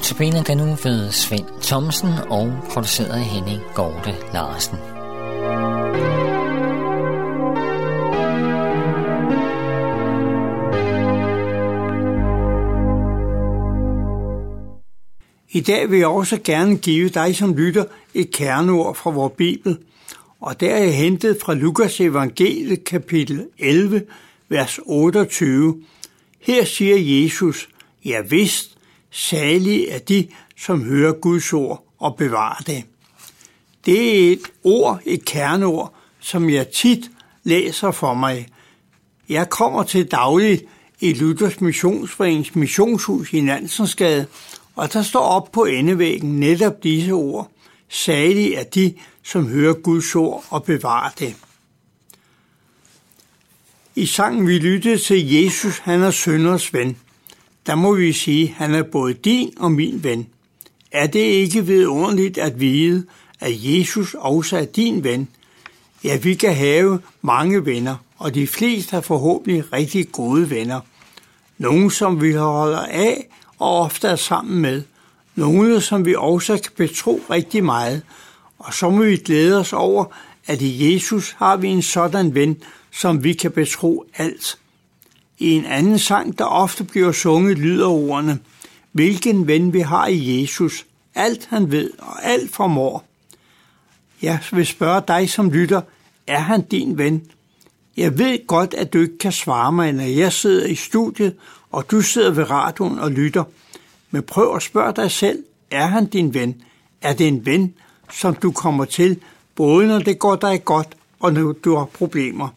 Notabene den nu ved Svend Thomsen og produceret af Henning Gorte Larsen. I dag vil jeg også gerne give dig som lytter et kerneord fra vores Bibel, og der er jeg hentet fra Lukas evangelie kapitel 11, vers 28. Her siger Jesus, ja vist, salige er de, som hører Guds ord og bevarer det. Det er et ord, et kerneord, som jeg tit læser for mig. Jeg kommer til dagligt i Luthers Missionsforenings missionshus i Nansensgade, og der står op på endevæggen netop disse ord. Salige er de, som hører Guds ord og bevarer det. I sangen vi lyttede til Jesus, han er sønders ven. Der må vi sige, at han er både din og min ven. Er det ikke vidunderligt at vide, at Jesus også er din ven? Ja, vi kan have mange venner, og de fleste har forhåbentlig rigtig gode venner. Nogle, som vi holder af og ofte er sammen med. Nogle, som vi også kan betro rigtig meget. Og så må vi glæde os over, at i Jesus har vi en sådan ven, som vi kan betro alt. I en anden sang, der ofte bliver sunget, lyder ordene, hvilken ven vi har i Jesus, alt han ved og alt formår. Jeg vil spørge dig som lytter, er han din ven? Jeg ved godt, at du ikke kan svare mig, når jeg sidder i studiet, og du sidder ved radioen og lytter. Men prøv at spørge dig selv, er han din ven? Er det en ven, som du kommer til, både når det går dig godt, og når du har problemer?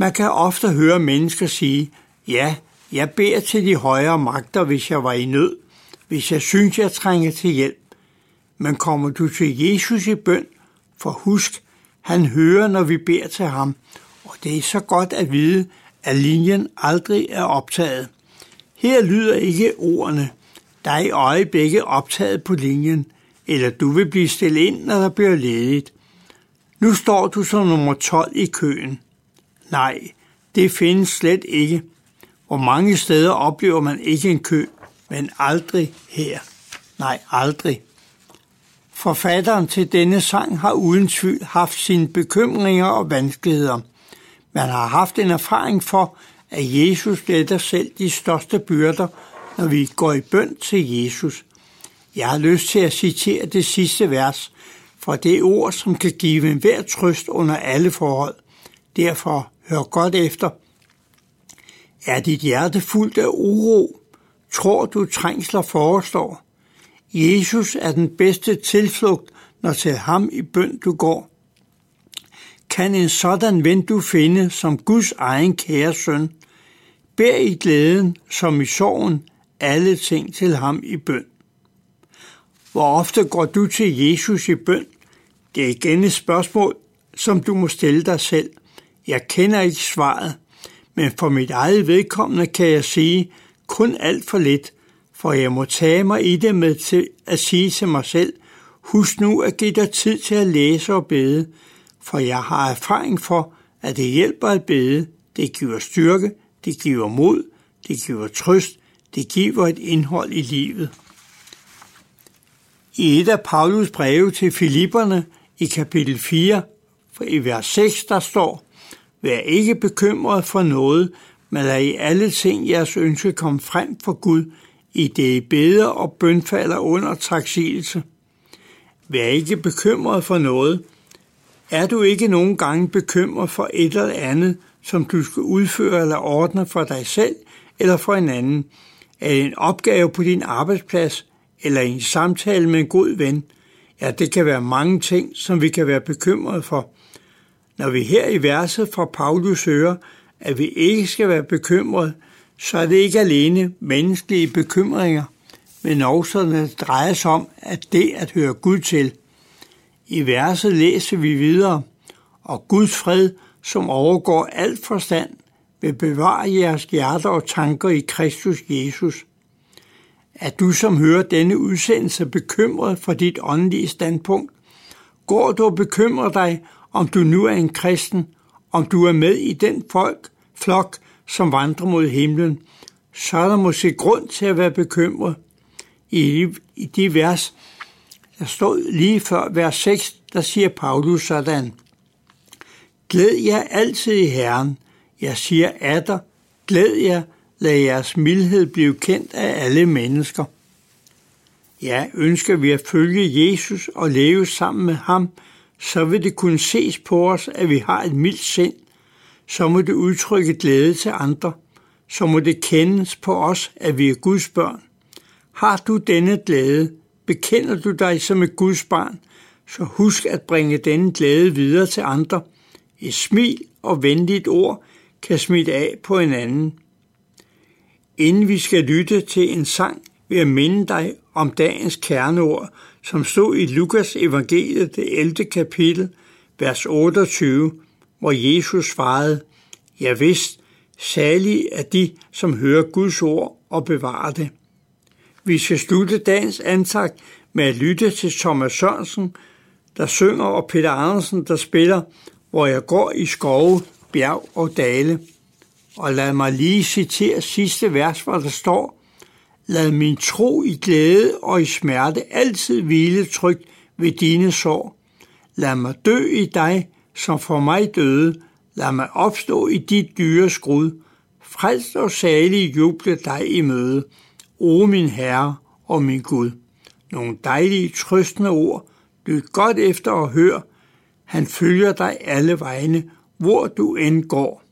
Man kan ofte høre mennesker sige, ja, jeg beder til de højere magter, hvis jeg var i nød, hvis jeg synes, jeg trænger til hjælp. Men kommer du til Jesus i bøn, for husk, han hører, når vi beder til ham, og det er så godt at vide, at linjen aldrig er optaget. Her lyder ikke ordene, der er i øjeblikket optaget på linjen, eller du vil blive stillet ind, når der bliver ledigt. Nu står du som nummer 12 i køen. Nej, det findes slet ikke. Hvor mange steder oplever man ikke en kø, men aldrig her. Nej, aldrig. Forfatteren til denne sang har uden tvivl haft sine bekymringer og vanskeligheder. Man har haft en erfaring for, at Jesus letter selv de største byrder, når vi går i bøn til Jesus. Jeg har lyst til at citere det sidste vers, for det er ord, som kan give en hver trøst under alle forhold. Derfor hør godt efter. Er dit hjerte fuldt af uro? Tror du trængsler forestår? Jesus er den bedste tilflugt, når til ham i bøn du går. Kan en sådan ven du finde som Guds egen kære søn? Bær i glæden som i sorgen alle ting til ham i bøn. Hvor ofte går du til Jesus i bøn? Det er igen et spørgsmål, som du må stille dig selv. Jeg kender ikke svaret, men for mit eget vedkommende kan jeg sige kun alt for lidt, for jeg må tage mig i det med til at sige til mig selv, husk nu at give dig tid til at læse og bede, for jeg har erfaring for, at det hjælper at bede, det giver styrke, det giver mod, det giver trøst, det giver et indhold i livet. I et af Paulus breve til Filipperne i kapitel 4, i vers 6, der står, Vær ikke bekymret for noget, men lad i alle ting jeres ønske komme frem for Gud, i det I beder og bønfalder under taksigelse. Vær ikke bekymret for noget. Er du ikke nogen gange bekymret for et eller andet, som du skal udføre eller ordne for dig selv eller for en anden? Er det en opgave på din arbejdsplads eller en samtale med en god ven? Ja, det kan være mange ting, som vi kan være bekymrede for. Når vi her i verset fra Paulus hører, at vi ikke skal være bekymrede, så er det ikke alene menneskelige bekymringer, men også når det drejer sig om, at det at høre Gud til. I verset læser vi videre, og Guds fred, som overgår alt forstand, vil bevare jeres hjerter og tanker i Kristus Jesus. Er du, som hører denne udsendelse, bekymret for dit åndelige standpunkt? Går du og bekymrer dig, om du nu er en kristen, om du er med i den folk, flok, som vandrer mod himlen, så er der måske grund til at være bekymret. i, i de vers, der stod lige før vers 6, der siger Paulus sådan. Glæd jer altid i Herren. Jeg siger atter, glæd jer, lad jeres mildhed blive kendt af alle mennesker. Ja, ønsker vi at følge Jesus og leve sammen med ham, så vil det kunne ses på os, at vi har et mildt sind. Så må det udtrykke glæde til andre. Så må det kendes på os, at vi er Guds børn. Har du denne glæde, bekender du dig som et Guds barn, så husk at bringe denne glæde videre til andre. Et smil og venligt ord kan smitte af på en anden. Inden vi skal lytte til en sang, vil jeg minde dig om dagens kerneord, som stod i Lukas evangeliet, det 11. kapitel, vers 28, hvor Jesus svarede, Jeg vidst, særlig er de, som hører Guds ord og bevarer det. Vi skal slutte dagens ansagt med at lytte til Thomas Sørensen, der synger, og Peter Andersen, der spiller, hvor jeg går i skove, bjerg og dale. Og lad mig lige citere sidste vers, hvor der står, Lad min tro i glæde og i smerte altid hvile trygt ved dine sår. Lad mig dø i dig, som for mig døde. Lad mig opstå i dit dyre skrud. Frelst og salig juble dig i møde. O min Herre og min Gud. Nogle dejlige trøstende ord. Lyt godt efter og hør. Han følger dig alle vegne, hvor du end går.